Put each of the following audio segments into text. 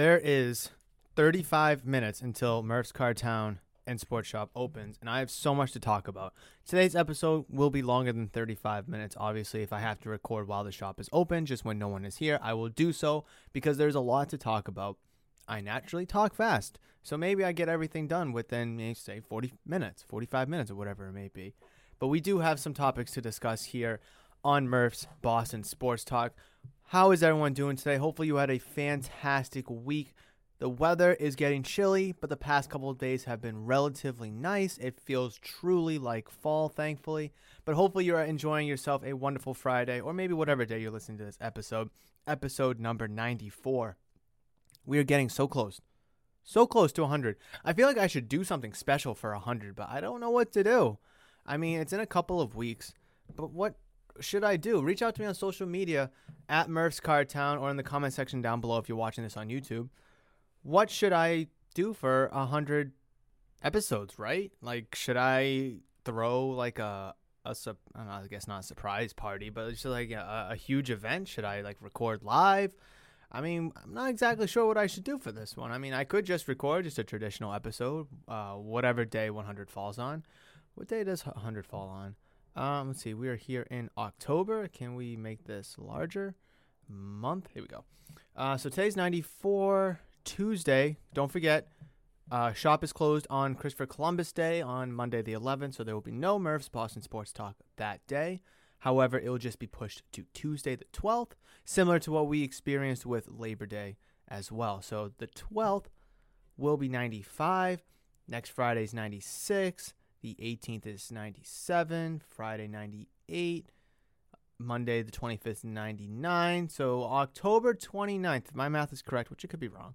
There is 35 minutes until Murph's Car Town and Sports Shop opens, and I have so much to talk about. Today's episode will be longer than 35 minutes. Obviously, if I have to record while the shop is open, just when no one is here, I will do so because there's a lot to talk about. I naturally talk fast, so maybe I get everything done within, say, 40 minutes, 45 minutes, or whatever it may be. But we do have some topics to discuss here on Murph's Boston Sports Talk. How is everyone doing today? Hopefully, you had a fantastic week. The weather is getting chilly, but the past couple of days have been relatively nice. It feels truly like fall, thankfully. But hopefully, you're enjoying yourself a wonderful Friday, or maybe whatever day you're listening to this episode, episode number 94. We are getting so close, so close to 100. I feel like I should do something special for 100, but I don't know what to do. I mean, it's in a couple of weeks, but what should I do? Reach out to me on social media at Murph's Town or in the comment section down below if you're watching this on YouTube. What should I do for a hundred episodes? Right? Like, should I throw like a a know, I guess not a surprise party, but just like a, a huge event? Should I like record live? I mean, I'm not exactly sure what I should do for this one. I mean, I could just record just a traditional episode, uh, whatever day 100 falls on. What day does 100 fall on? Um, let's see. We are here in October. Can we make this larger? Month. Here we go. Uh, so today's 94 Tuesday. Don't forget, uh, shop is closed on Christopher Columbus Day on Monday the 11th, so there will be no Murph's Boston Sports Talk that day. However, it will just be pushed to Tuesday the 12th, similar to what we experienced with Labor Day as well. So the 12th will be 95. Next Friday's 96. The 18th is 97, Friday 98, Monday the 25th 99. So October 29th, if my math is correct, which it could be wrong,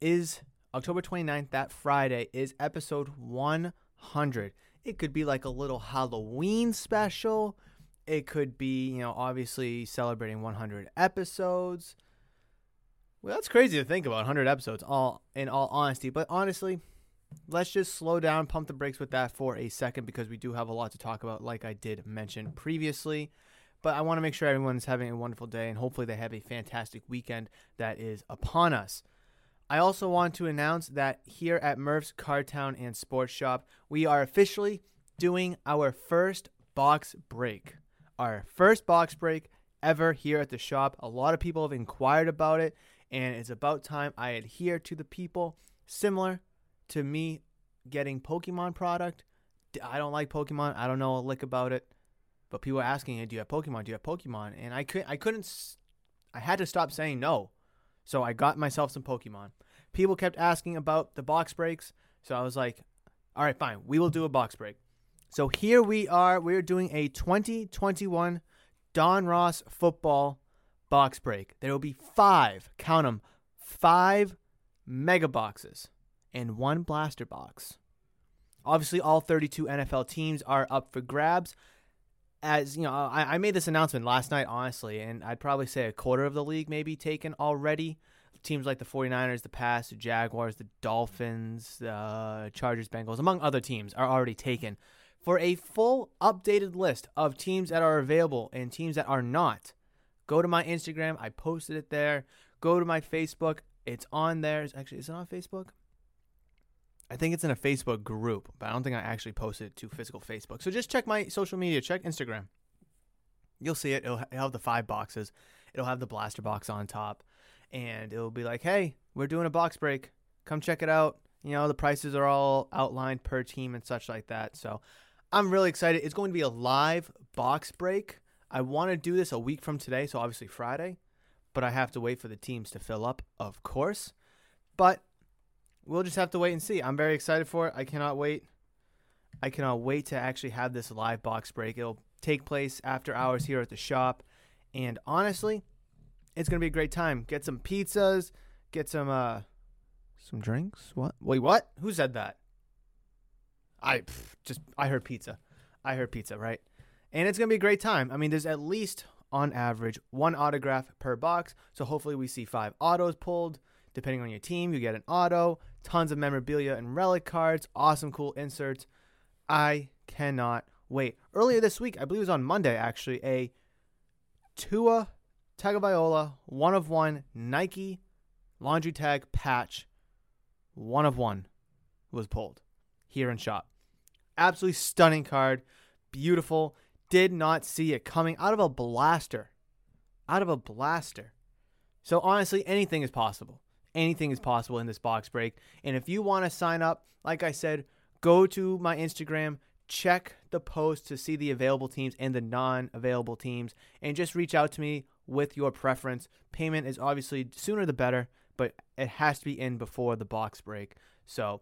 is October 29th, that Friday, is episode 100. It could be like a little Halloween special. It could be, you know, obviously celebrating 100 episodes. Well, that's crazy to think about 100 episodes all in all honesty, but honestly, let's just slow down, pump the brakes with that for a second because we do have a lot to talk about, like I did mention previously. But I want to make sure everyone's having a wonderful day and hopefully they have a fantastic weekend that is upon us. I also want to announce that here at Murph's Car Town and Sports Shop, we are officially doing our first box break. Our first box break ever here at the shop. A lot of people have inquired about it, and it's about time I adhere to the people, similar to me getting Pokemon product. I don't like Pokemon. I don't know a lick about it. But people are asking, hey, "Do you have Pokemon? Do you have Pokemon?" And I could I couldn't I had to stop saying no. So I got myself some Pokemon. People kept asking about the box breaks, so I was like, "All right, fine. We will do a box break." So here we are. We're doing a 2021 Donruss football box break. There will be 5, count them, 5 mega boxes and one blaster box. Obviously, all 32 NFL teams are up for grabs. As you know, I, I made this announcement last night, honestly, and I'd probably say a quarter of the league may be taken already. Teams like the 49ers, the Pats, the Jaguars, the Dolphins, the uh, Chargers, Bengals, among other teams, are already taken. For a full updated list of teams that are available and teams that are not, go to my Instagram. I posted it there. Go to my Facebook. It's on there. Actually, is it on Facebook? I think it's in a Facebook group, but I don't think I actually posted it to physical Facebook. So just check my social media, check Instagram. You'll see it. It'll, have the five boxes. It'll have the blaster box on top. and it'll be like, hey, we're doing a box break. Come check it out. You know, the prices are all outlined per team and such like that. So I'm really excited. It's going to be a live box break. I want to do this a week from today, so obviously Friday, but I have to wait for the teams to fill up, of course. But we'll just have to wait and see. I'm very excited for it. I cannot wait. I cannot wait to actually have this live box break. It'll take place after hours here at the shop. And honestly, it's gonna be a great time. Get some pizzas, get some uh some drinks. What? Wait, what? Who said that? I pff, just I heard pizza. I heard pizza, right? And it's gonna be a great time. I mean, there's at least on average one autograph per box. So hopefully we see five autos pulled. Depending on your team, you get an auto, tons of memorabilia and relic cards, awesome cool inserts. I cannot wait. Earlier this week, I believe it was on Monday actually, a Tua Tagovailoa one of one Nike laundry tag patch one of one was pulled here in shop. Absolutely stunning card. Beautiful. Did not see it coming out of a blaster. Out of a blaster. So honestly, anything is possible. Anything is possible in this box break. And if you want to sign up, like I said, go to my Instagram, check the post to see the available teams and the non available teams, and just reach out to me with your preference. Payment is obviously sooner the better, but it has to be in before the box break. So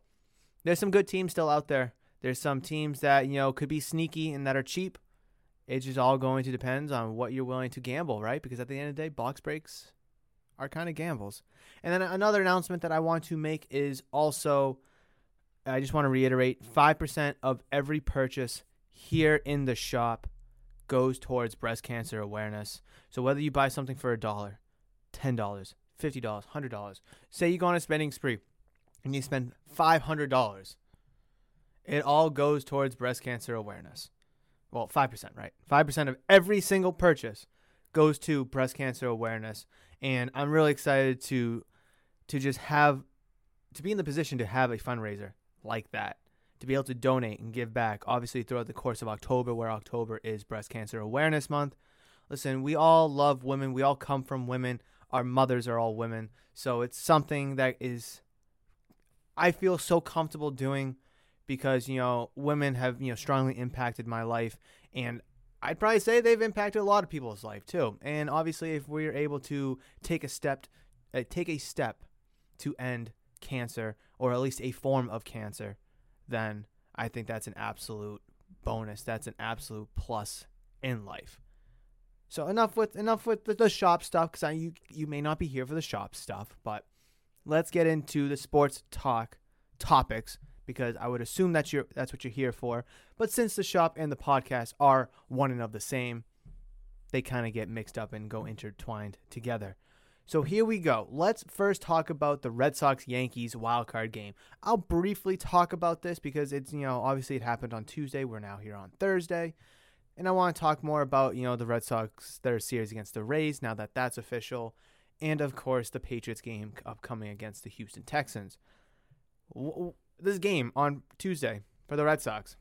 there's some good teams still out there. There's some teams that, you know, could be sneaky and that are cheap. It's just all going to depend on what you're willing to gamble, right? Because at the end of the day, box breaks are kind of gambles. And then another announcement that I want to make is also I just want to reiterate 5% of every purchase here in the shop goes towards breast cancer awareness. So whether you buy something for a dollar, $10, $50, $100, say you go on a spending spree and you spend $500, it all goes towards breast cancer awareness. Well, 5%, right? 5% of every single purchase goes to breast cancer awareness. And I'm really excited to to just have to be in the position to have a fundraiser like that to be able to donate and give back obviously throughout the course of October where October is breast cancer awareness month. Listen, we all love women. We all come from women. Our mothers are all women. So it's something that is I feel so comfortable doing because, you know, women have, you know, strongly impacted my life and I'd probably say they've impacted a lot of people's life too. And obviously if we're able to take a step uh, take a step to end cancer or at least a form of cancer, then I think that's an absolute bonus. That's an absolute plus in life. So enough with enough with the, the shop stuff because you you may not be here for the shop stuff, but let's get into the sports talk topics because I would assume that's your that's what you're here for. But since the shop and the podcast are one and of the same, they kind of get mixed up and go intertwined together. So here we go. Let's first talk about the Red Sox Yankees wild card game. I'll briefly talk about this because it's, you know, obviously it happened on Tuesday. We're now here on Thursday. And I want to talk more about, you know, the Red Sox, their series against the Rays now that that's official. And of course, the Patriots game upcoming against the Houston Texans. This game on Tuesday for the Red Sox.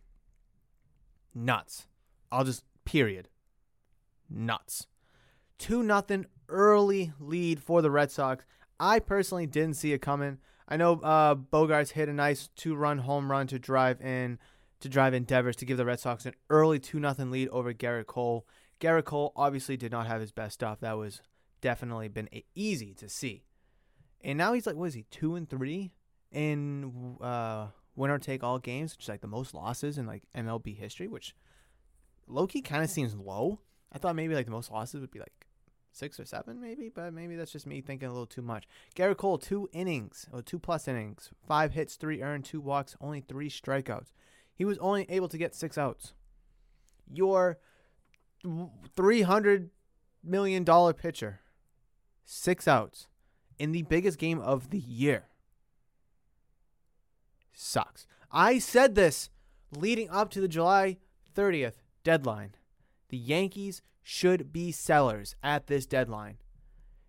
Nuts. I'll just, period. Nuts. 2 nothing early lead for the Red Sox. I personally didn't see it coming. I know uh, Bogaerts hit a nice two-run home run to drive in to drive in Devers to give the Red Sox an early two nothing lead over Gerrit Cole. Gerrit Cole obviously did not have his best stuff. That was definitely been easy to see. And now he's like, what is he, two and three in uh, winner take all games, which is like the most losses in like MLB history, which Loki kind of seems low. I thought maybe like the most losses would be like six or seven, maybe, but maybe that's just me thinking a little too much. Gerrit Cole, two innings, or two plus innings, five hits, three earned, two walks, only three strikeouts. He was only able to get six outs. Your $300 million pitcher, six outs in the biggest game of the year. Sucks. I said this leading up to the July 30th deadline. The Yankees should be sellers at this deadline.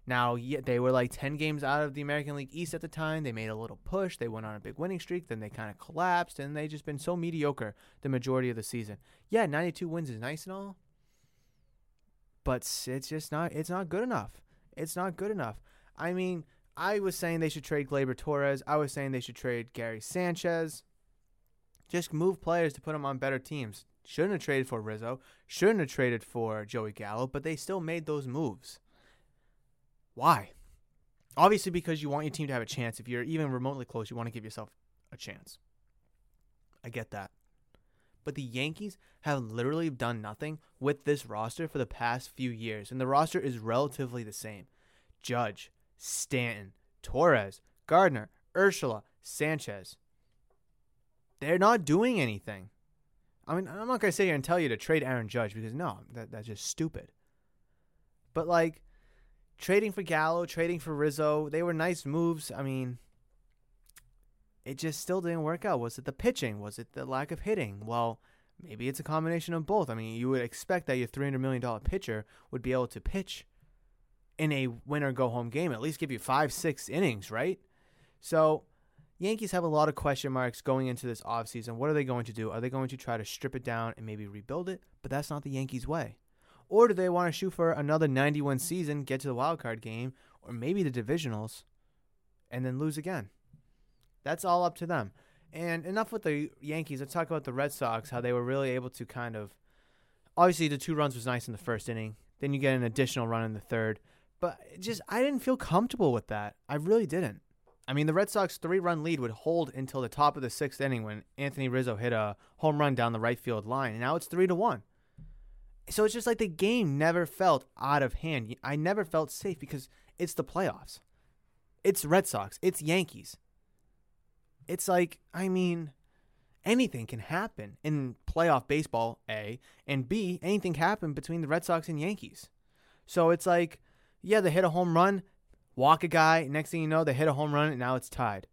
Now, they were like 10 games out of the American League East at the time. They made a little push. They went on a big winning streak. Then they kind of collapsed, and they've just been so mediocre the majority of the season. Yeah, 92 wins is nice and all, but it's just not. It's not good enough. It's not good enough. I mean, I was saying they should trade Gleyber Torres. I was saying they should trade Gary Sanchez. Just move players to put them on better teams. Shouldn't have traded for Rizzo. Shouldn't have traded for Joey Gallo, but they still made those moves. Why? Obviously, because you want your team to have a chance. If you're even remotely close, you want to give yourself a chance. I get that. But the Yankees have literally done nothing with this roster for the past few years, and the roster is relatively the same. Judge, Stanton, Torres, Gardner, Urshela, Sanchez. They're not doing anything. I mean, I'm not going to sit here and tell you to trade Aaron Judge because no, that, that's just stupid. But like trading for Gallo, trading for Rizzo, they were nice moves. I mean, it just still didn't work out. Was it the pitching? Was it the lack of hitting? Well, maybe it's a combination of both. I mean, you would expect that your $300 million pitcher would be able to pitch in a winner go home game, at least give you five, six innings, right? So, Yankees have a lot of question marks going into this offseason. What are they going to do? Are they going to try to strip it down and maybe rebuild it? But that's not the Yankees' way. Or do they want to shoot for another 91 season, get to the wild card game, or maybe the divisionals, and then lose again? That's all up to them. And enough with the Yankees. Let's talk about the Red Sox, how they were really able to kind of. Obviously, the two runs was nice in the first inning. Then you get an additional run in the third. But just, I didn't feel comfortable with that. I really didn't. I mean, the Red Sox three run lead would hold until the top of the sixth inning when Anthony Rizzo hit a home run down the right field line. And now it's three to one. So it's just like the game never felt out of hand. I never felt safe because it's the playoffs. It's Red Sox. It's Yankees it's like, I mean, anything can happen in playoff baseball, A, and B, anything can happen between the Red Sox and Yankees. So it's like, yeah, they hit a home run, walk a guy, next thing you know, they hit a home run, and now it's tied.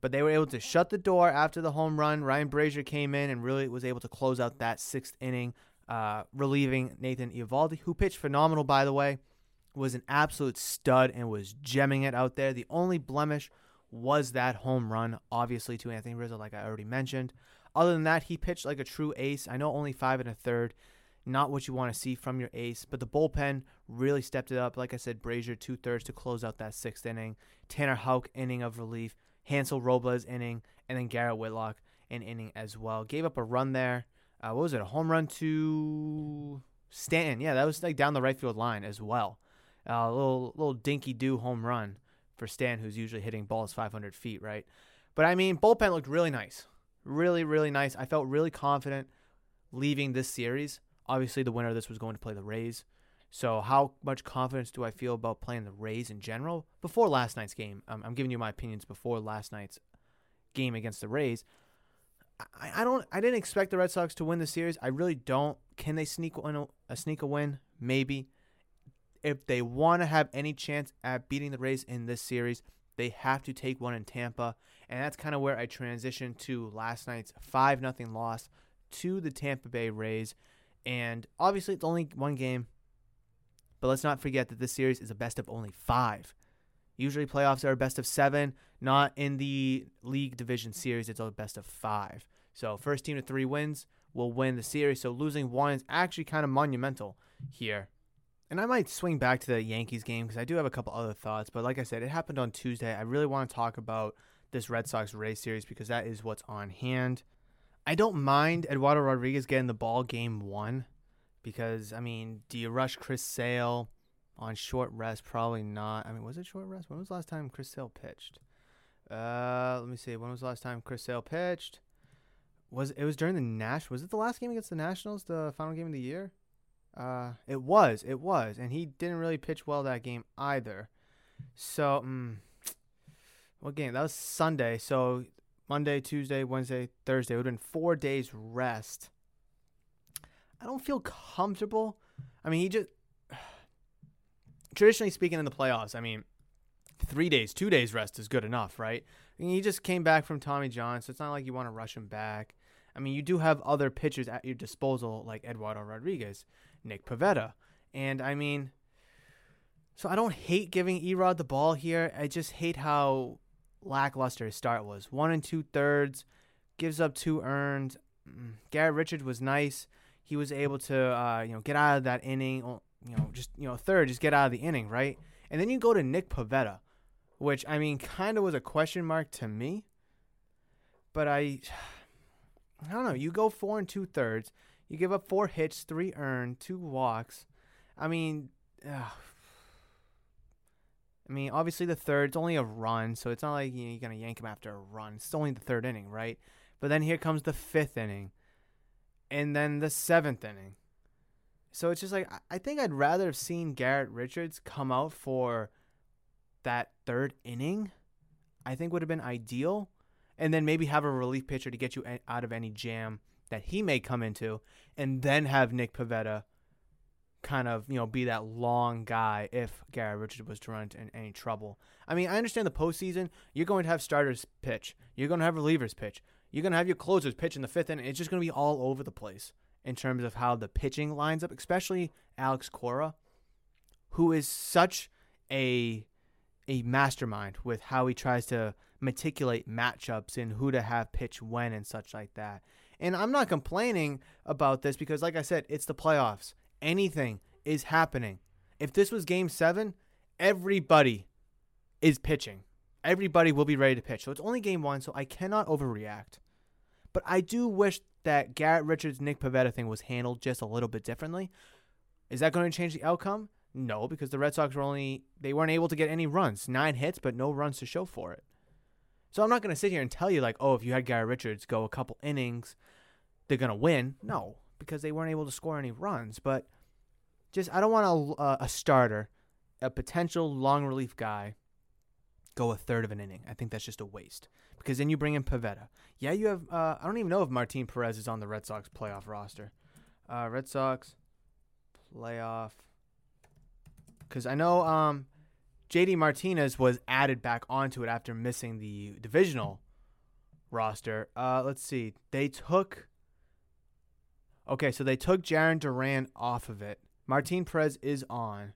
But they were able to shut the door after the home run. Ryan Brasier came in and really was able to close out that sixth inning, uh, relieving Nathan Eovaldi, who pitched phenomenal, by the way, was an absolute stud and was gemming it out there. The only blemish was that home run, obviously, to Anthony Rizzo, like I already mentioned. Other than that, he pitched like a true ace. I know only five and a third, not what you want to see from your ace, but the bullpen really stepped it up. Like I said, Brasier two thirds to close out that sixth inning. Tanner Houck inning of relief. Hansel Robles inning, and then Garrett Whitlock an inning as well. Gave up a run there. Uh, what was it? A home run to Stanton. Yeah, that was like down the right field line as well. A uh, little little dinky do home run for Stan, who's usually hitting balls 500 feet, right? But I mean, bullpen looked really nice. Really, really nice. I felt really confident leaving this series. Obviously, the winner of this was going to play the Rays. So, how much confidence do I feel about playing the Rays in general? Before last night's game, um, I'm giving you my opinions before last night's game against the Rays. I, I don't. I didn't expect the Red Sox to win the series. I really don't. Can they sneak a, a sneak a win? Maybe if they want to have any chance at beating the Rays in this series, they have to take one in Tampa. And that's kind of where I transitioned to last night's 5 0 loss to the Tampa Bay Rays. And obviously, it's only one game. But let's not forget that this series is a best of only five. Usually, playoffs are a best of seven. Not in the league division series, it's a best of five. So, first team to three wins will win the series. So, losing one is actually kind of monumental here and I might swing back to the Yankees game because I do have a couple other thoughts. But like I said, it happened on Tuesday. I really want to talk about this Red Sox Rays series because that is what's on hand. I don't mind Eduardo Rodriguez getting the ball game one because, I mean, do you rush Chris Sale on short rest? Probably not. I mean, was it short rest? When was the last time Chris Sale pitched? Uh, let me see. When was the last time Chris Sale pitched? Was it was during the Nash? Was it the last game against the Nationals, the final game of the year? Uh, it was, it was, and he didn't really pitch well that game either. So, um, what game? That was Sunday. So Monday, Tuesday, Wednesday, Thursday. It would have been four days rest. I don't feel comfortable. I mean, he just traditionally speaking in the playoffs. I mean, three days, two days rest is good enough, right? I mean, he just came back from Tommy John, so it's not like you want to rush him back. I mean, you do have other pitchers at your disposal, like Eduardo Rodriguez. Nick Pivetta. And I mean, so I don't hate giving Erod the ball here. I just hate how lackluster his start was. One and two thirds, gives up two earned. Mm, Garrett Richards was nice. He was able to, uh, you know, get out of that inning. You know, just you know, third, just get out of the inning, right? And then you go to Nick Pivetta, which I mean kind of was a question mark to me. But I I don't know. You go four and two thirds. You give up four hits, three earned, two walks. I mean, ugh. I mean, obviously the third, it's only a run, so it's not like you are gonna yank him after a run. It's only the third inning, right? But then here comes the fifth inning, and then the seventh inning. So it's just like I think I'd rather have seen Garrett Richards come out for that third inning. I think would have been ideal, and then maybe have a relief pitcher to get you out of any jam that he may come into, and then have Nick Pivetta kind of you know be that long guy if Garrett Richards was to run into any trouble. I mean, I understand the postseason. You're going to have starters pitch. You're going to have relievers pitch. You're going to have your closers pitch in the fifth inning. It's just going to be all over the place in terms of how the pitching lines up, especially Alex Cora, who is such a a mastermind with how he tries to meticulate matchups and who to have pitch when and such like that. And I'm not complaining about this because, like I said, it's the playoffs. Anything is happening. If this was game seven, everybody is pitching. Everybody will be ready to pitch. So it's only game one, so I cannot overreact. But I do wish that Garrett Richards Nick Pivetta thing was handled just a little bit differently. Is that going to change the outcome? No, because the Red Sox were only they weren't able to get any runs. Nine hits, but no runs to show for it. So I'm not going to sit here and tell you like, oh, if you had Garrett Richards go a couple innings, they're going to win. No, because they weren't able to score any runs. But just I don't want a, a starter, a potential long relief guy, go a third of an inning. I think that's just a waste because then you bring in Pivetta. Yeah, you have. Uh, I don't even know if Martin Perez is on the Red Sox playoff roster. Uh, Red Sox playoff. Because I know um, JD Martinez was added back onto it after missing the divisional roster. Uh, let's see. They took. Okay, so they took Jarren Duran off of it. Martin Perez is on.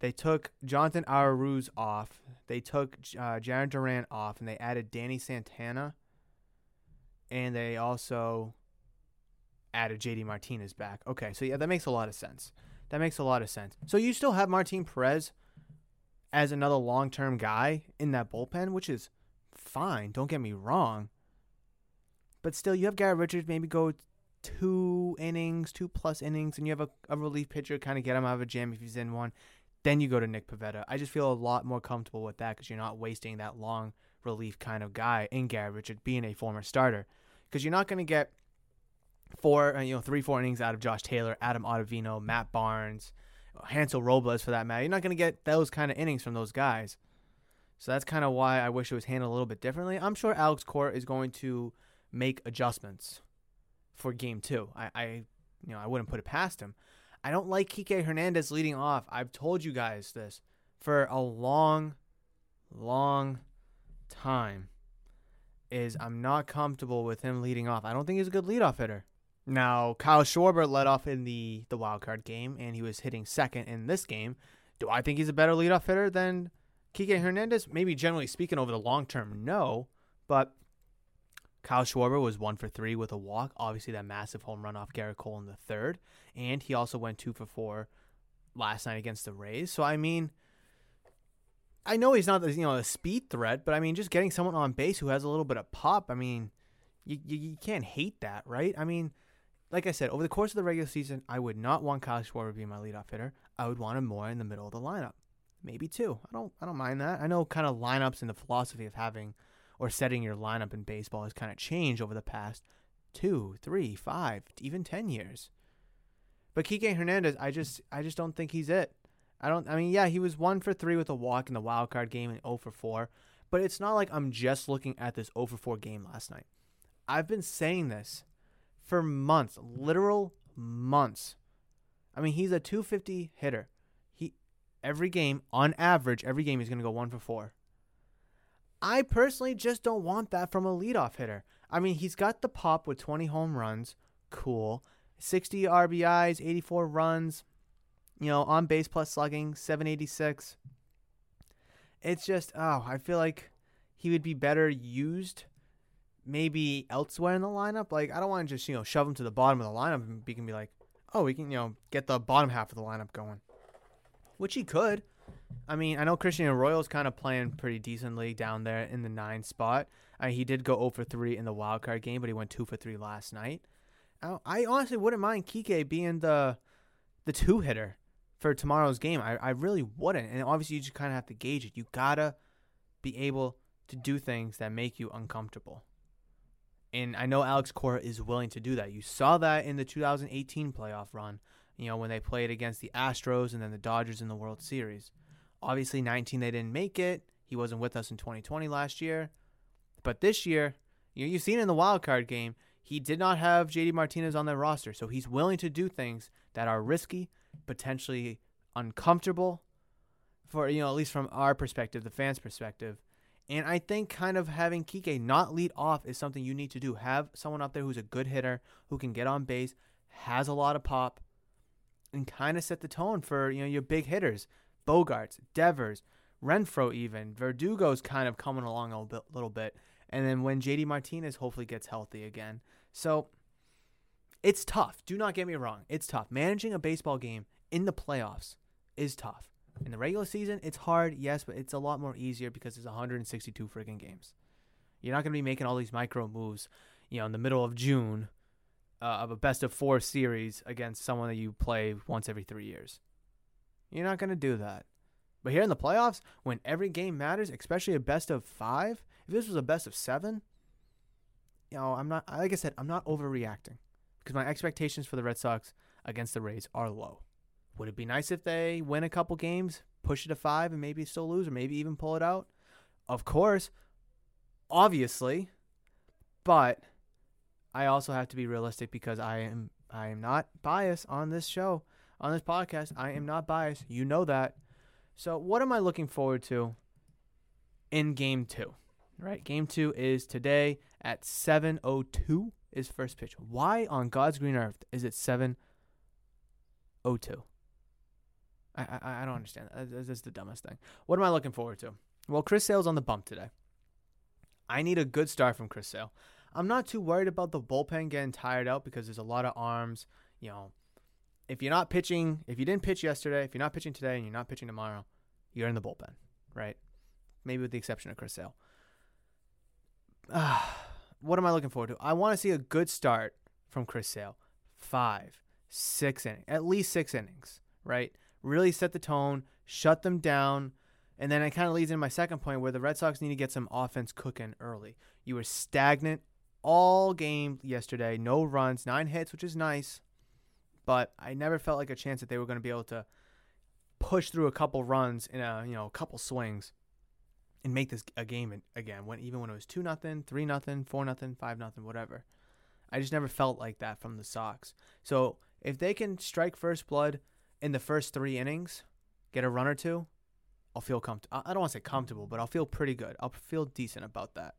They took Jonathan Arauz off. They took uh, Jarren Duran off, and they added Danny Santana. And they also added JD Martinez back. Okay, so yeah, that makes a lot of sense. That makes a lot of sense. So you still have Martin Perez as another long term guy in that bullpen, which is fine. Don't get me wrong. But still, you have Garrett Richards maybe go two innings, two plus innings, and you have a, a relief pitcher kind of get him out of a jam if he's in one. Then you go to Nick Pivetta. I just feel a lot more comfortable with that because you're not wasting that long relief kind of guy in Garrett Richard being a former starter. Because you're not going to get four, uh, you know, three, four innings out of Josh Taylor, Adam Ottavino, Matt Barnes, Hansel Robles for that matter. You're not going to get those kind of innings from those guys. So that's kind of why I wish it was handled a little bit differently. I'm sure Alex Cora is going to make adjustments for game two. I, I you know, I wouldn't put it past him. I don't like Kike Hernandez leading off. I've told you guys this for a long, long time. Is I'm not comfortable with him leading off. I don't think he's a good leadoff hitter. Now, Kyle Schwarber led off in the the wild card game, and he was hitting second in this game. Do I think he's a better leadoff hitter than Kike Hernandez? Maybe generally speaking, over the long term, no. But Kyle Schwarber was one for three with a walk. Obviously, that massive home run off Gerrit Cole in the third. And he also went two for four last night against the Rays. So, I mean, I know he's not you know a speed threat, but I mean, just getting someone on base who has a little bit of pop, I mean, you, you, you can't hate that, right? I mean, like I said, over the course of the regular season, I would not want Kyle Schwarber to be my leadoff hitter. I would want him more in the middle of the lineup. Maybe two. I don't I don't mind that. I know kind of lineups and the philosophy of having or setting your lineup in baseball has kind of changed over the past two, three, five, even ten years. But Kike Hernandez, I just I just don't think he's it. I don't I mean, yeah, he was one for three with a walk in the wild card game and 0 for 4. But it's not like I'm just looking at this 0 for 4 game last night. I've been saying this for months, literal months. I mean, he's a 250 hitter. He every game, on average, every game he's gonna go one for four. I personally just don't want that from a leadoff hitter. I mean, he's got the pop with 20 home runs. Cool. 60 RBIs, 84 runs, you know, on base plus slugging, 786. It's just, oh, I feel like he would be better used maybe elsewhere in the lineup. Like, I don't want to just, you know, shove him to the bottom of the lineup and we can be like, oh, we can, you know, get the bottom half of the lineup going. which he could. I mean, I know Christian Arroyo's kind of playing pretty decently down there in the nine spot. Uh, he did go 0 for 3 in the wild card game, but he went 2 for 3 last night. I, I honestly wouldn't mind Kike being the the two hitter for tomorrow's game. I, I really wouldn't. And obviously, you just kind of have to gauge it. You gotta be able to do things that make you uncomfortable. And I know Alex Cora is willing to do that. You saw that in the 2018 playoff run, you know, when they played against the Astros and then the Dodgers in the World Series. Obviously, 19, they didn't make it. He wasn't with us in 2020 last year. But this year, you know, you've seen in the wild card game, he did not have JD Martinez on their roster. So he's willing to do things that are risky, potentially uncomfortable for, you know, at least from our perspective, the fans' perspective. And I think kind of having Kike not lead off is something you need to do. Have someone out there who's a good hitter, who can get on base, has a lot of pop, and kind of set the tone for, you know, your big hitters. Bogaerts, Devers, Renfroe, even. Verdugo's kind of coming along a little bit. And then when JD Martinez hopefully gets healthy again. So it's tough. Do not get me wrong. It's tough. Managing a baseball game in the playoffs is tough. In the regular season, it's hard, yes, but it's a lot more easier because it's 162 freaking games. You're not going to be making all these micro moves, you know, in the middle of June uh, of a best of four series against someone that you play once every three years. You're not going to do that. But here in the playoffs, when every game matters, especially a best of five, if this was a best of seven, you know, I'm not, like I said, I'm not overreacting because my expectations for the Red Sox against the Rays are low. Would it be nice if they win a couple games, push it to five, and maybe still lose, or maybe even pull it out? Of course, obviously, but I also have to be realistic because I am I am not biased on this show, on this podcast. I am not biased. You know that. So, what am I looking forward to in game two? Right, game two is today at 7:02 is first pitch. Why on God's green earth is it 7:02? I, I I don't understand. This is the dumbest thing. What am I looking forward to? Well, Chris Sale's on the bump today. I need a good start from Chris Sale. I'm not too worried about the bullpen getting tired out because there's a lot of arms. You know, if you're not pitching, if you didn't pitch yesterday, if you're not pitching today and you're not pitching tomorrow, you're in the bullpen, right? Maybe with the exception of Chris Sale. Uh, what am I looking forward to? I want to see a good start from Chris Sale. Five, six innings, at least six innings, right? Really set the tone, shut them down. And then it kind of leads into my second point where the Red Sox need to get some offense cooking early. You were stagnant all game yesterday, no runs, nine hits, which is nice, but I never felt like a chance that they were going to be able to push through a couple runs in a you know a couple swings and make this a game again. When even when it was two nothing, three nothing, four nothing, five nothing, whatever. I just never felt like that from the Sox. So if they can strike first blood in the first three innings, get a run or two, I'll feel comfortable. I don't want to say comfortable, but I'll feel pretty good. I'll feel decent about that.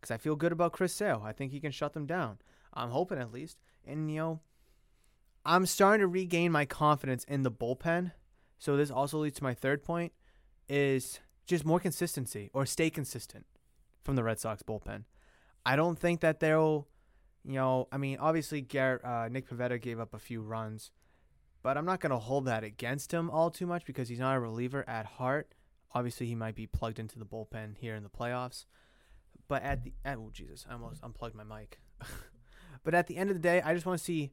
Because I feel good about Chris Sale. I think he can shut them down. I'm hoping at least. And, you know, I'm starting to regain my confidence in the bullpen. So this also leads to my third point is just more consistency or stay consistent from the Red Sox bullpen. I don't think that they'll, you know, I mean, obviously Garrett, uh, Nick Pivetta gave up a few runs, but I'm not going to hold that against him all too much because he's not a reliever at heart. Obviously, he might be plugged into the bullpen here in the playoffs. But at the oh Jesus, I almost unplugged my mic. but at the end of the day, I just want to see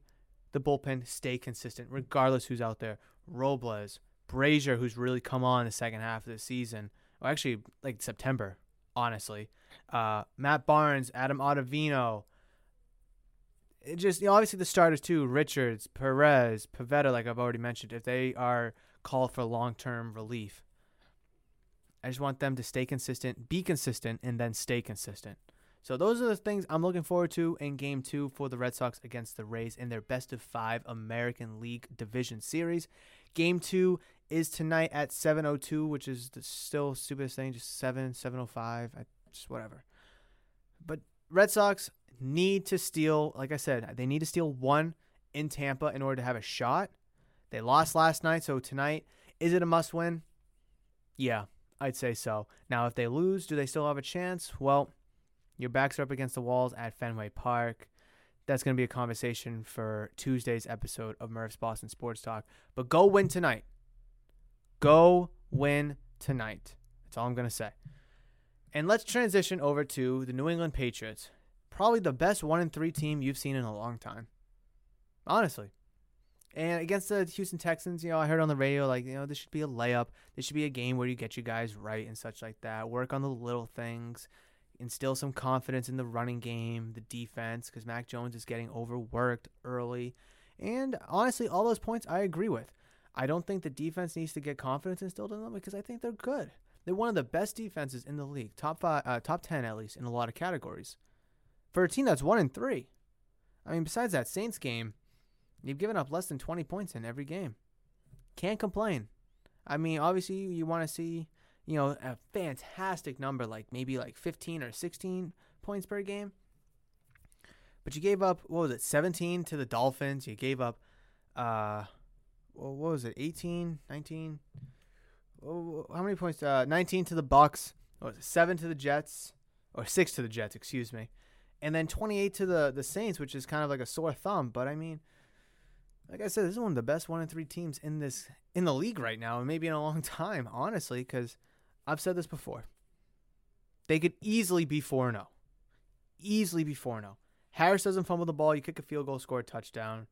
the bullpen stay consistent, regardless who's out there. Robles, Brasier, who's really come on the second half of the season, well, actually like September, honestly. Uh, Matt Barnes, Adam Ottavino. It just you know, obviously the starters too: Richards, Perez, Pivetta, like I've already mentioned. If they are called for long-term relief, I just want them to stay consistent, be consistent, and then stay consistent. So those are the things I'm looking forward to in Game Two for the Red Sox against the Rays in their best of five American League Division Series. Game Two is tonight at 7:02, which is the still stupidest thing, just 7 7:05, just whatever. But Red Sox need to steal, like I said, they need to steal one in Tampa in order to have a shot. They lost last night, so tonight is it a must-win? Yeah, I'd say so. Now, if they lose, do they still have a chance? Well, your backs are up against the walls at Fenway Park. That's going to be a conversation for Tuesday's episode of Murph's Boston Sports Talk. But go win tonight. Go win tonight. That's all I'm going to say. And let's transition over to the New England Patriots. Probably the best 1 and 3 team you've seen in a long time. Honestly. And against the Houston Texans, you know, I heard on the radio like, you know, this should be a layup. This should be a game where you get you guys right and such like that. Work on the little things instill some confidence in the running game, the defense, because Mac Jones is getting overworked early. And honestly, all those points I agree with. I don't think the defense needs to get confidence instilled in them because I think they're good. They're one of the best defenses in the league, top five, uh, top ten at least in a lot of categories. For a team that's one in three, I mean, besides that Saints game, you've given up less than 20 points in every game. Can't complain. I mean, obviously, you want to see you know, a fantastic number, like maybe like 15 or 16 points per game. But you gave up, what was it, 17 to the Dolphins. You gave up, uh, what was it, 18, 19? Oh, how many points? Uh, 19 to the Bucks. What was it, 7 to the Jets? Or 6 to the Jets, excuse me. And then 28 to the, the Saints, which is kind of like a sore thumb. But I mean, like I said, this is one of the best one and three teams in this in the league right now, and maybe in a long time, honestly, because – I've said this before. They could easily be 4 0. Easily be 4 0. Harris doesn't fumble the ball. You kick a field goal, score a touchdown.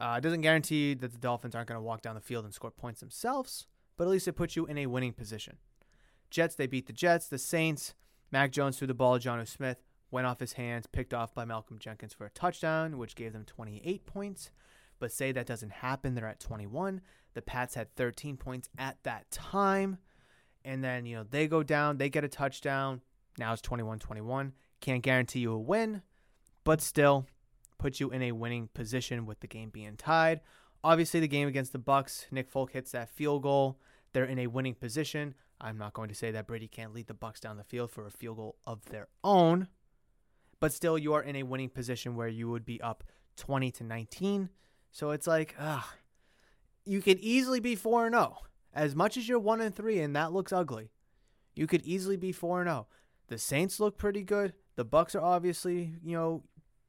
Uh, it doesn't guarantee that the Dolphins aren't going to walk down the field and score points themselves, but at least it puts you in a winning position. Jets, they beat the Jets. The Saints, Mac Jones threw the ball. Jonnu Smith went off his hands, picked off by Malcolm Jenkins for a touchdown, which gave them 28 points. But say that doesn't happen, they're at 21. The Pats had 13 points at that time and then you know they go down, they get a touchdown. Now it's 21-21. Can't guarantee you a win, but still puts you in a winning position with the game being tied. Obviously, the game against the Bucks, Nick Folk hits that field goal. They're in a winning position. I'm not going to say that Brady can't lead the Bucks down the field for a field goal of their own, but still, you are in a winning position where you would be up 20 to 19. So it's like, ah, you could easily be 4 0. As much as you're one and three, and that looks ugly, you could easily be four and zero. Oh. The Saints look pretty good. The Bucks are obviously, you know,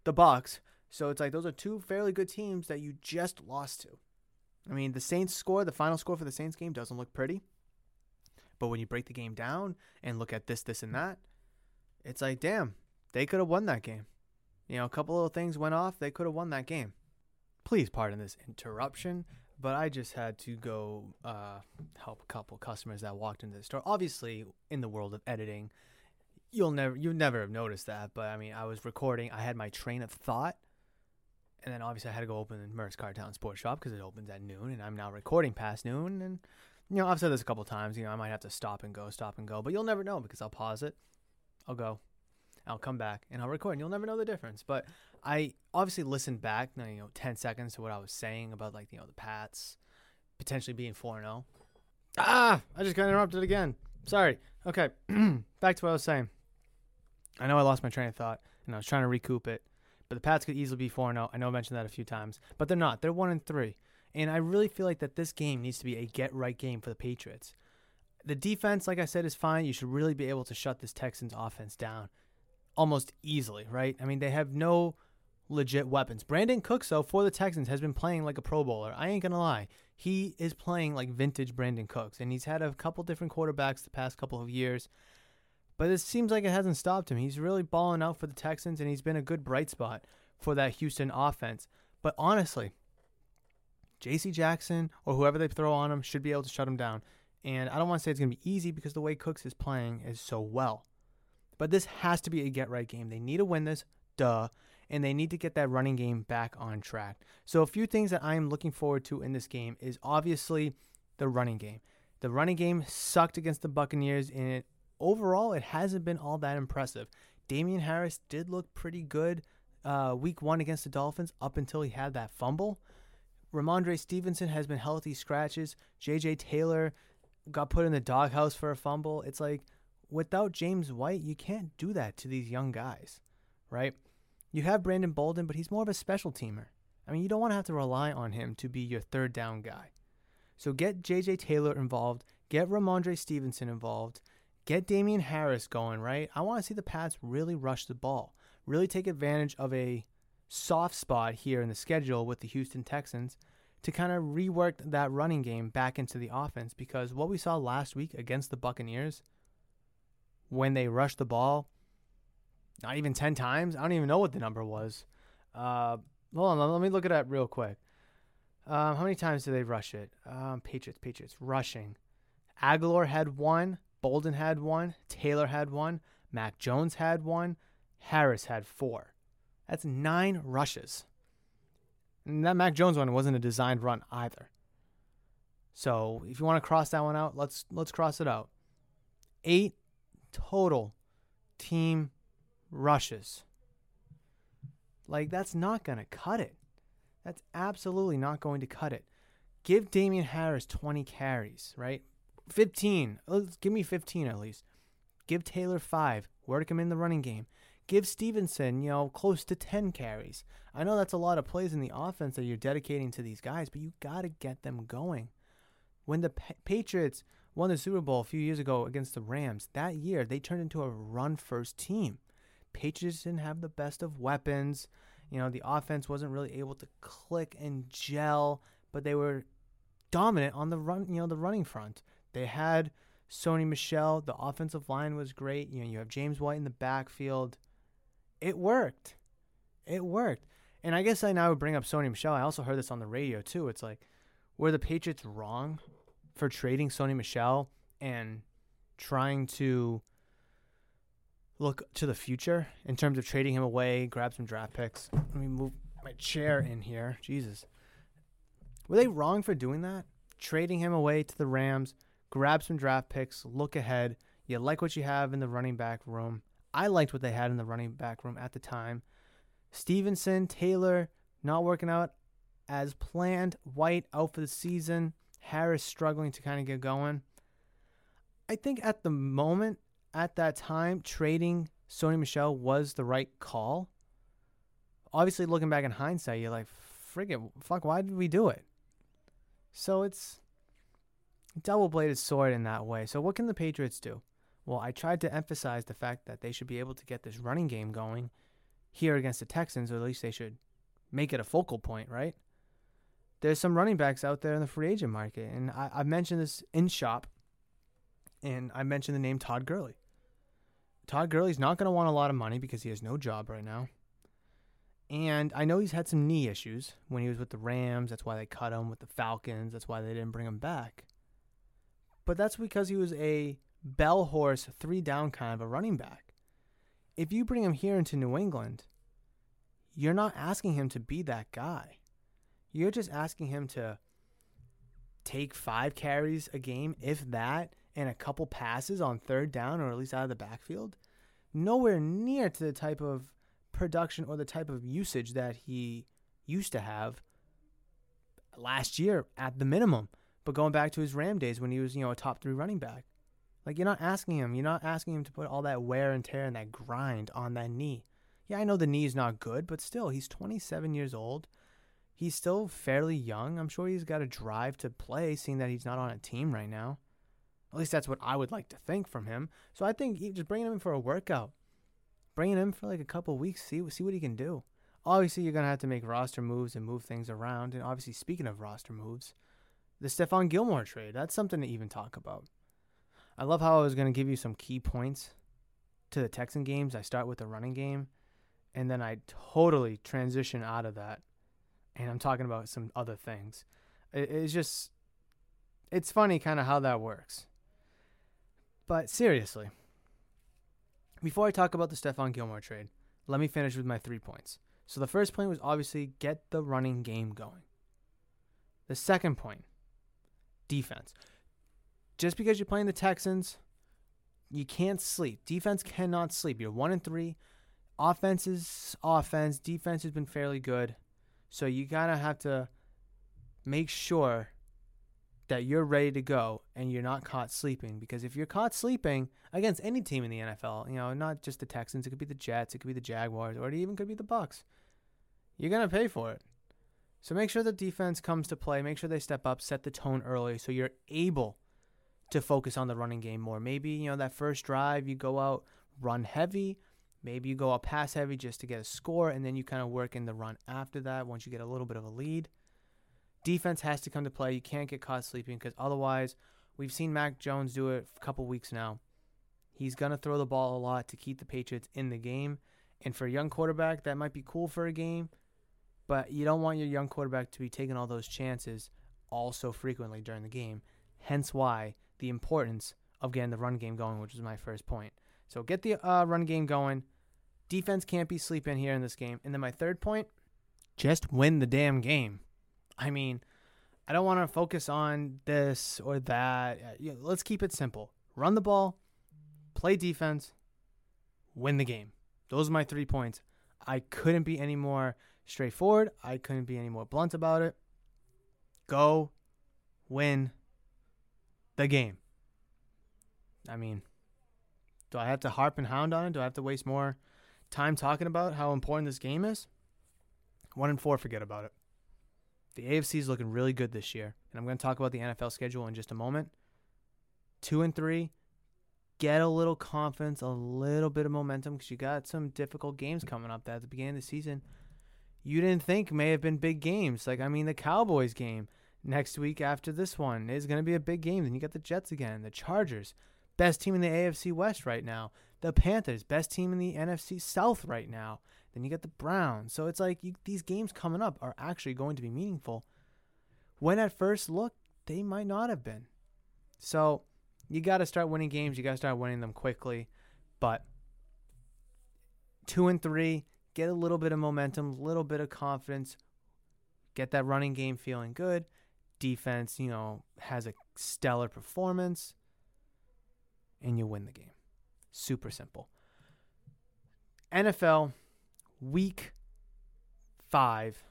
the Bucks. So it's like those are two fairly good teams that you just lost to. I mean, the Saints score, the final score for the Saints game doesn't look pretty. But when you break the game down and look at this, this, and that, it's like, damn, they could have won that game. You know, a couple little things went off. They could have won that game. Please pardon this interruption but I just had to go uh, help a couple customers that walked into the store. Obviously, in the world of editing, you'll never you never have noticed that. But I mean, I was recording. I had my train of thought, and then obviously I had to go open Murph's Cartown Sports Shop because it opens at noon, and I'm now recording past noon. And you know, I've said this a couple times. You know, I might have to stop and go, stop and go, but you'll never know because I'll pause it, I'll go, I'll come back, and I'll record, and you'll never know the difference. But I obviously listened back, you know, 10 seconds to what I was saying about, like, you know, the Pats potentially being 4 0. Ah, I just got interrupted again. Sorry. Okay, back to what I was saying. I know I lost my train of thought, and I was trying to recoup it. But the Pats could easily be 4 0. I know I mentioned that a few times, but they're not. They're 1 and 3. And I really feel like that this game needs to be a get right game for the Patriots. The defense, like I said, is fine. You should really be able to shut this Texans offense down almost easily, right? I mean, they have no legit weapons. Brandin Cooks, though, for the Texans, has been playing like a Pro Bowler. I ain't gonna lie. He is playing like vintage Brandin Cooks, and he's had a couple different quarterbacks the past couple of years. But it seems like it hasn't stopped him. He's really balling out for the Texans, and he's been a good bright spot for that Houston offense. But honestly, J.C. Jackson or whoever they throw on him should be able to shut him down. And I don't want to say it's going to be easy because the way Cooks is playing is so well. But this has to be a get right game. They need to win this, duh and they need to get that running game back on track. So, a few things that I am looking forward to in this game is obviously the running game. The running game sucked against the Buccaneers, and it, overall, it hasn't been all that impressive. Damien Harris did look pretty good uh, week one against the Dolphins up until he had that fumble. Rhamondre Stevenson has been healthy scratches. JJ Taylor got put in the doghouse for a fumble. It's like without James White, you can't do that to these young guys, right? You have Brandon Bolden, but he's more of a special teamer. I mean, you don't want to have to rely on him to be your third down guy. So get JJ Taylor involved, get Rhamondre Stevenson involved, get Damien Harris going, right? I want to see the Pats really rush the ball, really take advantage of a soft spot here in the schedule with the Houston Texans to kind of rework that running game back into the offense because what we saw last week against the Buccaneers when they rushed the ball not even 10 times, I don't even know what the number was. Uh, hold on, let me look at that real quick. Um, how many times did they rush it? Um, Patriots, Patriots, rushing. Agholor had one, Bolden had one, Taylor had one, Mac Jones had one, Harris had four. That's nine rushes. And that Mac Jones one wasn't a designed run either. So if you want to cross that one out, let's let's cross it out. Eight total team rushes. Like that's not gonna cut it. That's absolutely not going to cut it. Give Damien Harris 20 carries, right? 15. Uh, give me 15 at least. Give Taylor 5. Work him in the running game. Give Stevenson, you know, close to 10 carries. I know that's a lot of plays in the offense that you're dedicating to these guys, but you got to get them going. When the pa- Patriots won the Super Bowl a few years ago against the Rams, that year they turned into a run first team. Patriots didn't have the best of weapons. You know, the offense wasn't really able to click and gel, but they were dominant on the run, you know, the running front. They had Sony Michel, The offensive line was great. You know, you have James White in the backfield. It worked. It worked. And I guess I now would bring up Sony Michel. I also heard this on the radio too. It's like, were the Patriots wrong for trading Sony Michel and trying to look to the future in terms of trading him away, grab some draft picks? Let me move my chair in here. Jesus. Were they wrong for doing that? Trading him away to the Rams, grab some draft picks, look ahead. You like what you have in the running back room. I liked what they had in the running back room at the time. Stevenson, Taylor, not working out as planned. White out for the season. Harris struggling to kind of get going. I think at the moment, at that time, trading Sony Michel was the right call. Obviously, looking back in hindsight, you're like, friggin', fuck, why did we do it? So it's double bladed sword in that way. So what can the Patriots do? Well, I tried to emphasize the fact that they should be able to get this running game going here against the Texans, or at least they should make it a focal point, right? There's some running backs out there in the free agent market, and I, I mentioned this in shop, and I mentioned the name Todd Gurley. Todd Gurley's not going to want a lot of money because he has no job right now. And I know he's had some knee issues when he was with the Rams. That's why they cut him with the Falcons. That's why they didn't bring him back. But that's because he was a bell horse, three down kind of a running back. If you bring him here into New England, you're not asking him to be that guy. You're just asking him to take five carries a game, if that, and a couple passes on third down or at least out of the backfield. Nowhere near to the type of production or the type of usage that he used to have last year at the minimum. But going back to his Ram days when he was, you know, a top three running back. Like you're not asking him, you're not asking him to put all that wear and tear and that grind on that knee. Yeah, I know the knee is not good, but still, he's 27 years old. He's still fairly young. I'm sure he's got a drive to play, seeing that he's not on a team right now. At least that's what I would like to think from him. So I think just bringing him in for a workout, bringing him for like a couple weeks, see see what he can do. Obviously, you're gonna have to make roster moves and move things around. And obviously, speaking of roster moves, the Stephon Gilmore trade, that's something to even talk about. I love how I was to give you some key points to the Texan games. I start with the running game, and then I totally transition out of that, and I'm talking about some other things. It's just, it's funny kind of how that works. But seriously, before I talk about the Stephon Gilmore trade, let me finish with my three points. So the first point was obviously get the running game going. The second point defense. Just because you're playing the Texans, you can't sleep. Defense cannot sleep. You're one and three. Offense is offense. Defense has been fairly good. So you gotta have to make sure that you're ready to go and you're not caught sleeping. Because if you're caught sleeping against any team in the NFL, you know, not just the Texans, it could be the Jets, it could be the Jaguars, or it even could be the Bucs. You're gonna pay for it. So make sure the defense comes to play. Make sure they step up, set the tone early so you're able to focus on the running game more. Maybe, you know, that first drive you go out, run heavy. Maybe you go out pass heavy just to get a score, and then you kind of work in the run after that once you get a little bit of a lead. Defense has to come to play. You can't get caught sleeping because otherwise, we've seen Mac Jones do it a couple weeks now. He's going to throw the ball a lot to keep the Patriots in the game. And for a young quarterback, that might be cool for a game, but you don't want your young quarterback to be taking all those chances all so frequently during the game. Hence why the importance of getting the run game going, which is my first point. So get the uh, run game going. Defense can't be sleeping here in this game. And then my third point, just win the damn game. I mean, I don't want to focus on this or that. Uh, let's keep it simple. Run the ball, play defense, win the game. Those are my three points. I couldn't be any more straightforward. I couldn't be any more blunt about it. Go win the game. I mean, do I have to harp and hound on it? Do I have to waste more time talking about how important this game is? One and four, forget about it. The AFC is looking really good this year, and I'm going to talk about the NFL schedule in just a moment. Two and three, get a little confidence, a little bit of momentum because you got some difficult games coming up that at the beginning of the season you didn't think may have been big games. Like, I mean, the Cowboys game next week after this one is going to be a big game. Then you got the Jets again, the Chargers, best team in the AFC West right now. The Panthers, best team in the NFC South right now. Then you got the Browns. So it's like you, these games coming up are actually going to be meaningful. When at first look, they might not have been. So you got to start winning games. You got to start winning them quickly. But two and three, get a little bit of momentum, a little bit of confidence, get that running game feeling good. Defense, you know, has a stellar performance, and you win the game. Super simple. NFL week five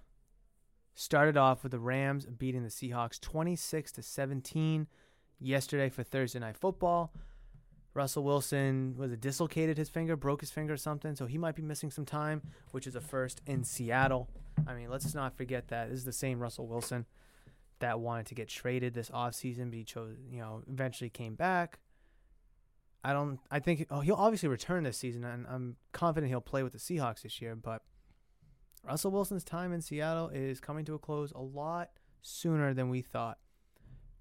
started off with the Rams beating the Seahawks 26 to 17 yesterday for Thursday night football. Russell Wilson was it dislocated his finger, broke his finger or something, so he might be missing some time, which is a first in Seattle. I mean, let's not forget that this is the same Russell Wilson that wanted to get traded this offseason, but he chose, you know, eventually came back. I don't. I think oh, he'll obviously return this season, and I'm confident he'll play with the Seahawks this year. But Russell Wilson's time in Seattle is coming to a close a lot sooner than we thought.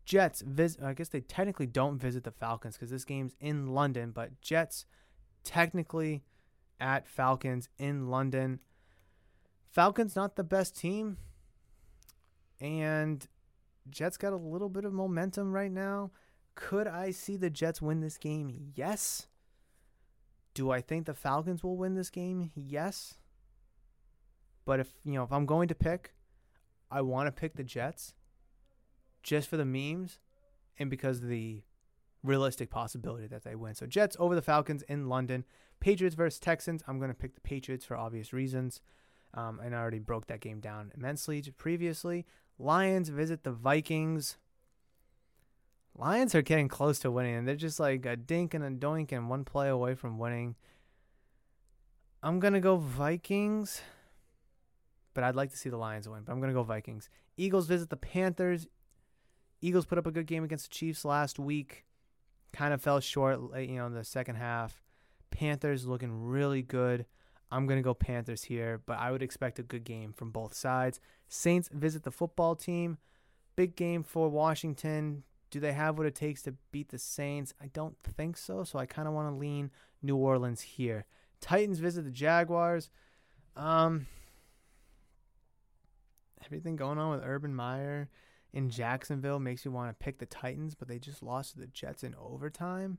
Jets visit. I guess they technically don't visit the Falcons because this game's in London, but Jets technically at Falcons in London. Falcons not the best team, and Jets got a little bit of momentum right now. Could I see the Jets win this game? Yes. Do I think the Falcons will win this game? Yes. But if, you know, if I'm going to pick, I want to pick the Jets just for the memes and because the realistic possibility that they win. So Jets over the Falcons in London. Patriots versus Texans. I'm going to pick the Patriots for obvious reasons. Um, and I already broke that game down immensely previously. Lions visit the Vikings. Lions are getting close to winning, and they're just like a dink and a doink and one play away from winning. I'm gonna go Vikings, but I'd like to see the Lions win. But I'm gonna go Vikings. Eagles visit the Panthers. Eagles put up a good game against the Chiefs last week. Kind of fell short, you know, in the second half. Panthers looking really good. I'm going to go Panthers here, but I would expect a good game from both sides. Saints visit the football team. Big game for Washington. Do they have what it takes to beat the Saints? I don't think so, so I kind of want to lean New Orleans here. Titans visit the Jaguars. Um, everything going on with Urban Meyer in Jacksonville makes you want to pick the Titans, but they just lost to the Jets in overtime.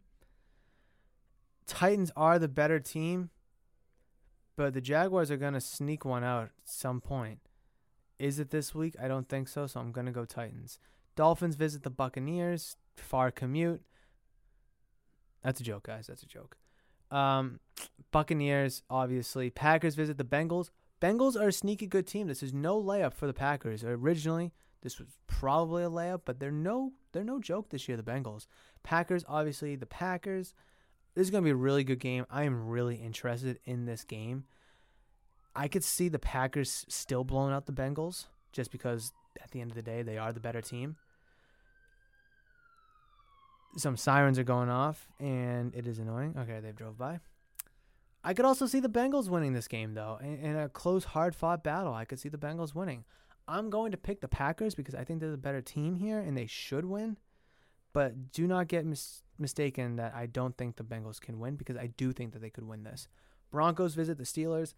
Titans are the better team, but the Jaguars are going to sneak one out at some point. Is it this week? I don't think so, so I'm going to go Titans. Dolphins visit the Buccaneers. Far commute. That's a joke, guys. That's a joke. Um, Buccaneers, obviously. Packers visit the Bengals. Bengals are a sneaky good team. This is no layup for the Packers. Originally, this was probably a layup, but they're no they're no joke this year. The Bengals, Packers, obviously the Packers. This is gonna be a really good game. I am really interested in this game. I could see the Packers still blowing out the Bengals just because at the end of the day they are the better team. Some sirens are going off and it is annoying. Okay, they've drove by. I could also see the Bengals winning this game though. In, in a close, hard fought battle, I could see the Bengals winning. I'm going to pick the Packers because I think they're the better team here and they should win. But do not get mis- mistaken that I don't think the Bengals can win because I do think that they could win this. Broncos visit the Steelers.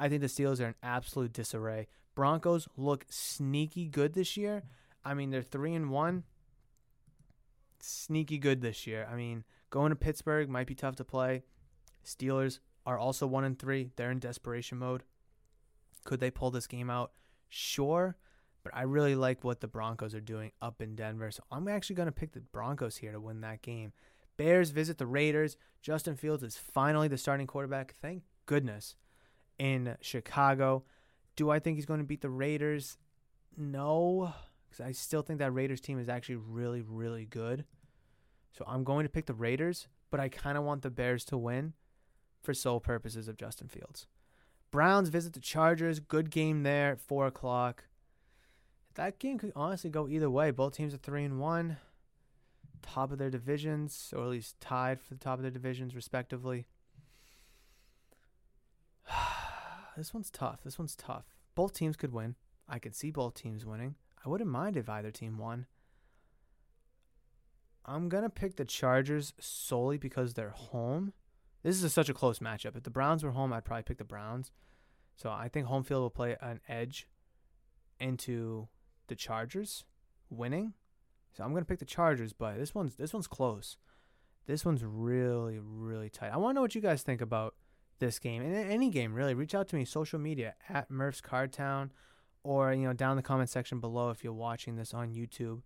I think the Steelers are in absolute disarray. Broncos look sneaky good this year. I mean, they're 3 and 1. Sneaky good this year. I mean, going to Pittsburgh might be tough to play. Steelers are also 1 and 3. They're in desperation mode. Could they pull this game out? Sure, but I really like what the Broncos are doing up in Denver. So I'm actually going to pick the Broncos here to win that game. Bears visit the Raiders. Justin Fields is finally the starting quarterback. Thank goodness. In Chicago. Do I think he's going to beat the Raiders? No, because I still think that Raiders team is actually really, really good. So I'm going to pick the Raiders, but I kind of want the Bears to win for sole purposes of Justin Fields. Browns visit the Chargers. Good game there at 4 o'clock that game could honestly go either way. Both teams are three and one, top of their divisions, or at least tied for the top of their divisions, respectively. this one's tough. This one's tough. Both teams could win. I could see both teams winning. I wouldn't mind if either team won. I'm gonna pick the Chargers solely because they're home. This is a, such a close matchup. If the Browns were home, I'd probably pick the Browns. So I think home field will play an edge into the Chargers winning. So I'm gonna pick the Chargers, but this one's this one's close. This one's really really tight. I want to know what you guys think about this game and any game really. Reach out to me social media at Murph's Cardtown, or you know down in the comment section below if you're watching this on YouTube.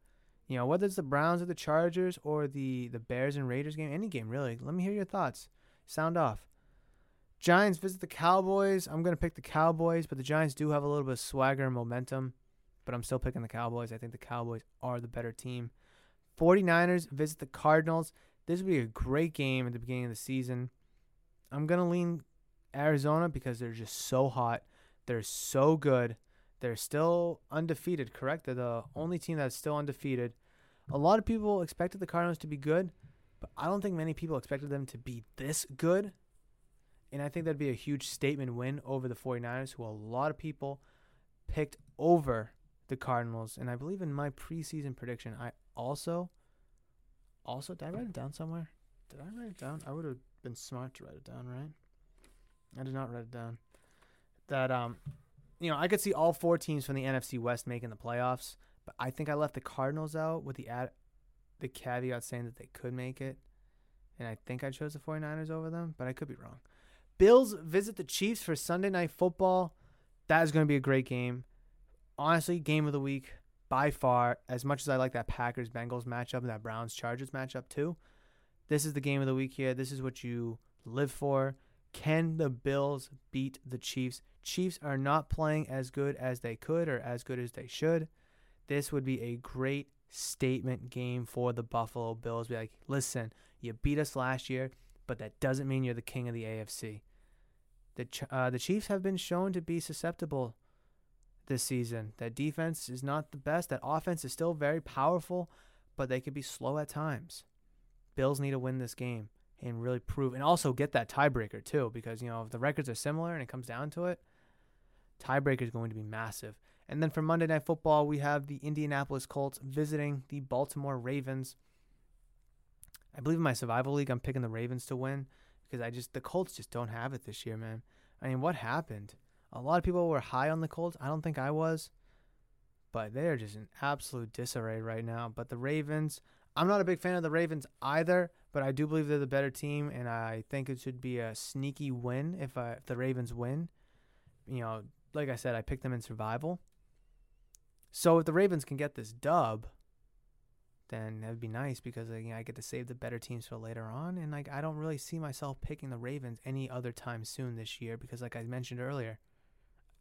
You know whether it's the Browns or the Chargers or the the Bears and Raiders game, any game really. Let me hear your thoughts. Sound off. Giants visit the Cowboys. I'm gonna pick the Cowboys, but the Giants do have a little bit of swagger and momentum but I'm still picking the Cowboys. I think the Cowboys are the better team. 49ers visit the Cardinals. This would be a great game at the beginning of the season. I'm to lean Arizona because they're just so hot. They're so good. They're still undefeated, correct? They're the only team that's still undefeated. A lot of people expected the Cardinals to be good, but I don't think many people expected them to be this good. And I think that'd be a huge statement win over the 49ers, who a lot of people picked over the Cardinals. And I believe in my preseason prediction, I also, also, did I write it down somewhere? Did I write it down? I would have been smart to write it down, right? I did not write it down. That, um, you know, I could see all four teams from the NFC West making the playoffs, but I think I left the Cardinals out with the ad, the caveat saying that they could make it. And I think I chose the 49ers over them, but I could be wrong. Bills visit the Chiefs for Sunday night football. That is going to be a great game honestly, game of the week by far. As much as I like that Packers Bengals matchup and that Browns Chargers matchup too, this is the game of the week here. This is what you live for. Can the Bills beat the Chiefs? Chiefs are not playing as good as they could or as good as they should. This would be a great statement game for the Buffalo Bills. Be like, listen, you beat us last year, but that doesn't mean you're the king of the AFC. The uh, the Chiefs have been shown to be susceptible this season. That defense is not the best. That offense is still very powerful, but they could be slow at times. Bills need to win this game and really prove and also get that tiebreaker too because you know if the records are similar and it comes down to it, tiebreaker is going to be massive. And then for Monday Night Football, we have the Indianapolis Colts visiting the Baltimore Ravens. I believe in my survival league, I'm picking the Ravens to win because I just the Colts just don't have it this year, man. I mean, what happened? A lot of people were high on the Colts. I don't think I was, but they are just in absolute disarray right now. But the Ravens, I'm not a big fan of the Ravens either, but I do believe they're the better team, and I think it should be a sneaky win if, uh, if the Ravens win. You know, like I said, I picked them in survival. So if the Ravens can get this dub, then that'd be nice because you know, I get to save the better teams for later on. And like I don't really see myself picking the Ravens any other time soon this year because, like I mentioned earlier,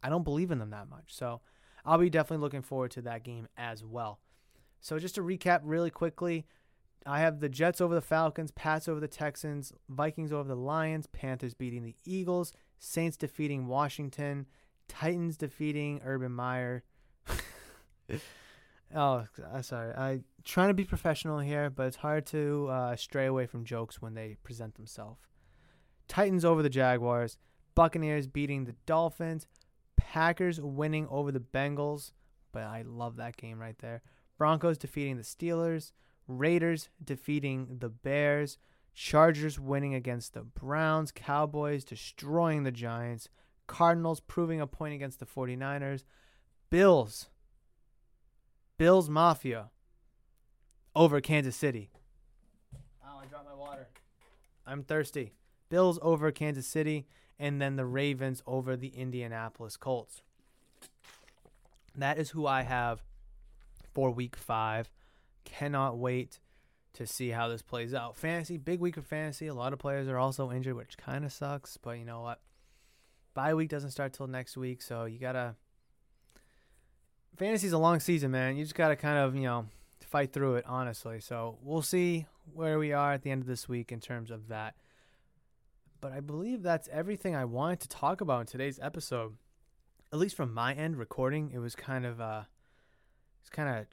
I don't believe in them that much. So I'll be definitely looking forward to that game as well. So just to recap really quickly, I have the Jets over the Falcons, Pats over the Texans, Vikings over the Lions, Panthers beating the Eagles, Saints defeating Washington, Titans defeating Urban Meyer. oh, uh, sorry. I trying to be professional here, but it's hard to uh, stray away from jokes when they present themselves. Titans over the Jaguars, Buccaneers beating the Dolphins, Packers winning over the Bengals. but I love that game right there. Broncos defeating the Steelers, Raiders defeating the Bears, Chargers winning against the Browns, Cowboys destroying the Giants, Cardinals proving a point against the 49ers, Bills, Bills Mafia over Kansas City. Oh, I dropped my water. I'm thirsty. Bills over Kansas City, and then the Ravens over the Indianapolis Colts. That is who I have for week five. Cannot wait to see how this plays out. Fantasy, big week of fantasy. A lot of players are also injured, which kind of sucks, but you know what? Bye week doesn't start till next week, so you gotta. Fantasy's a long season, man. You just gotta kind of, you know, fight through it, honestly. So we'll see where we are at the end of this week in terms of that. But I believe that's everything I wanted to talk about in today's episode. At least from my end, recording, it was kind of uh it's kind of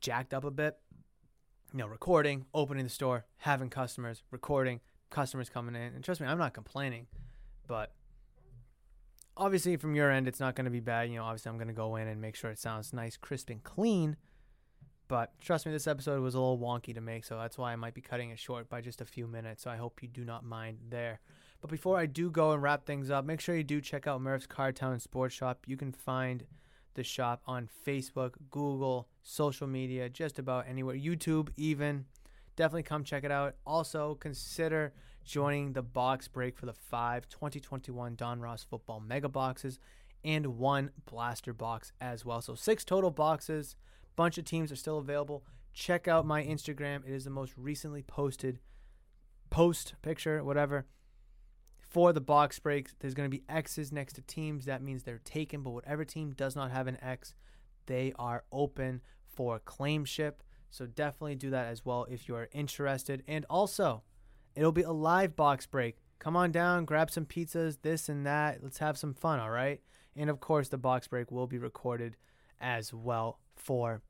jacked up a bit. You know, recording, opening the store, having customers, recording, customers coming in. And trust me, I'm not complaining. But obviously from your end it's not going to be bad. You know, obviously I'm going to go in and make sure it sounds nice, crisp and clean. But trust me, this episode was a little wonky to make, so that's why I might be cutting it short by just a few minutes. So I hope you do not mind there. But before I do go and wrap things up, make sure you do check out Murph's Cardtown Sports Shop. You can find the shop on Facebook, Google, social media, just about anywhere, YouTube even. Definitely come check it out. Also, consider joining the box break for the five 2021 Donruss football mega boxes and one blaster box as well. So, six total boxes. Bunch of teams are still available. Check out my Instagram. It is the most recently posted post picture, whatever for the box breaks, there's going to be X's next to teams. That means they're taken, but whatever team does not have an X, they are open for claimship. So definitely do that as well if you're interested. And also, it'll be a live box break. Come on down, grab some pizzas, this and that. Let's have some fun, all right? And of course, the box break will be recorded as well for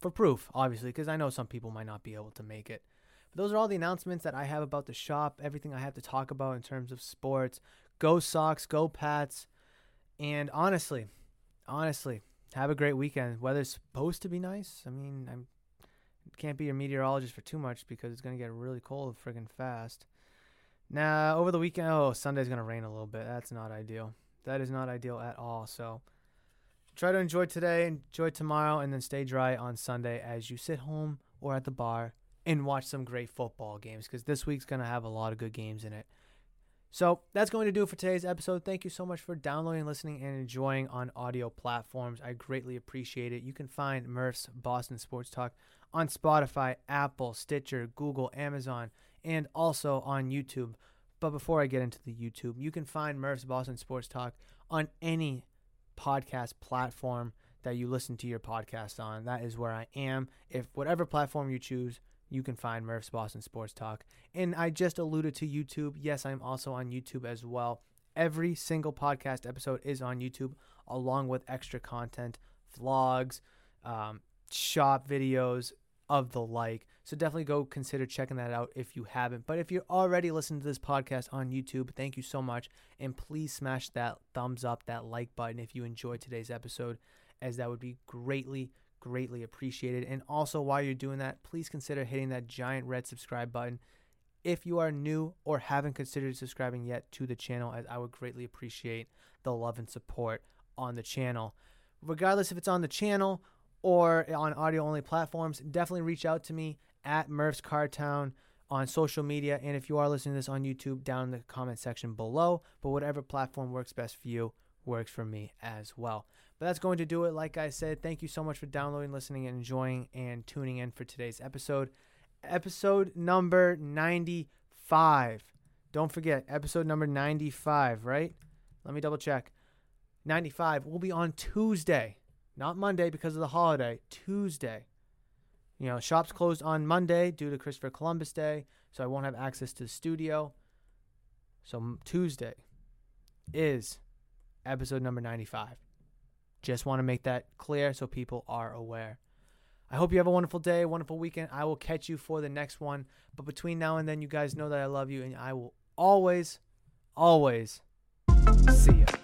for proof, obviously, because I know some people might not be able to make it. Those are all the announcements that I have about the shop, everything I have to talk about in terms of sports. Go Sox, go Pats. And honestly, honestly, have a great weekend. Weather's supposed to be nice. I mean, I can't be your meteorologist for too much because it's going to get really cold friggin' fast. Now, over the weekend, oh, Sunday's going to rain a little bit. That's not ideal. That is not ideal at all. So try to enjoy today, enjoy tomorrow, and then stay dry on Sunday as you sit home or at the bar and watch some great football games because this week's going to have a lot of good games in it. So that's going to do it for today's episode. Thank you so much for downloading, listening, and enjoying on audio platforms. I greatly appreciate it. You can find Murph's Boston Sports Talk on Spotify, Apple, Stitcher, Google, Amazon, and also on YouTube. But before I get into the YouTube, you can find Murph's Boston Sports Talk on any podcast platform that you listen to your podcast on. That is where I am. If whatever platform you choose, you can find Murph's Boston Sports Talk. And I just alluded to YouTube. Yes, I'm also on YouTube as well. Every single podcast episode is on YouTube, along with extra content, vlogs, um, shop videos of the like. So definitely go consider checking that out if you haven't. But if you're already listening to this podcast on YouTube, thank you so much. And please smash that thumbs up, that like button if you enjoyed today's episode, as that would be greatly, greatly appreciated. And also, while you're doing that, please consider hitting that giant red subscribe button if you are new or haven't considered subscribing yet to the channel, as I would greatly appreciate the love and support on the channel. Regardless if it's on the channel or on audio only platforms, definitely reach out to me at Murph's Cardtown on social media. And if you are listening to this on YouTube, down in the comment section below. But whatever platform works best for you works for me as well. But that's going to do it. Like I said, thank you so much for downloading, listening, and enjoying and tuning in for today's episode. Episode number 95. Don't forget, episode number 95, right? Let me double check. 95 will be on Tuesday, not Monday because of the holiday. Tuesday. You know, shops closed on Monday due to Christopher Columbus Day, so I won't have access to the studio. So Tuesday is episode number 95. Just want to make that clear so people are aware. I hope you have a wonderful day, wonderful weekend. I will catch you for the next one. But between now and then, you guys know that I love you, and I will always, always see you.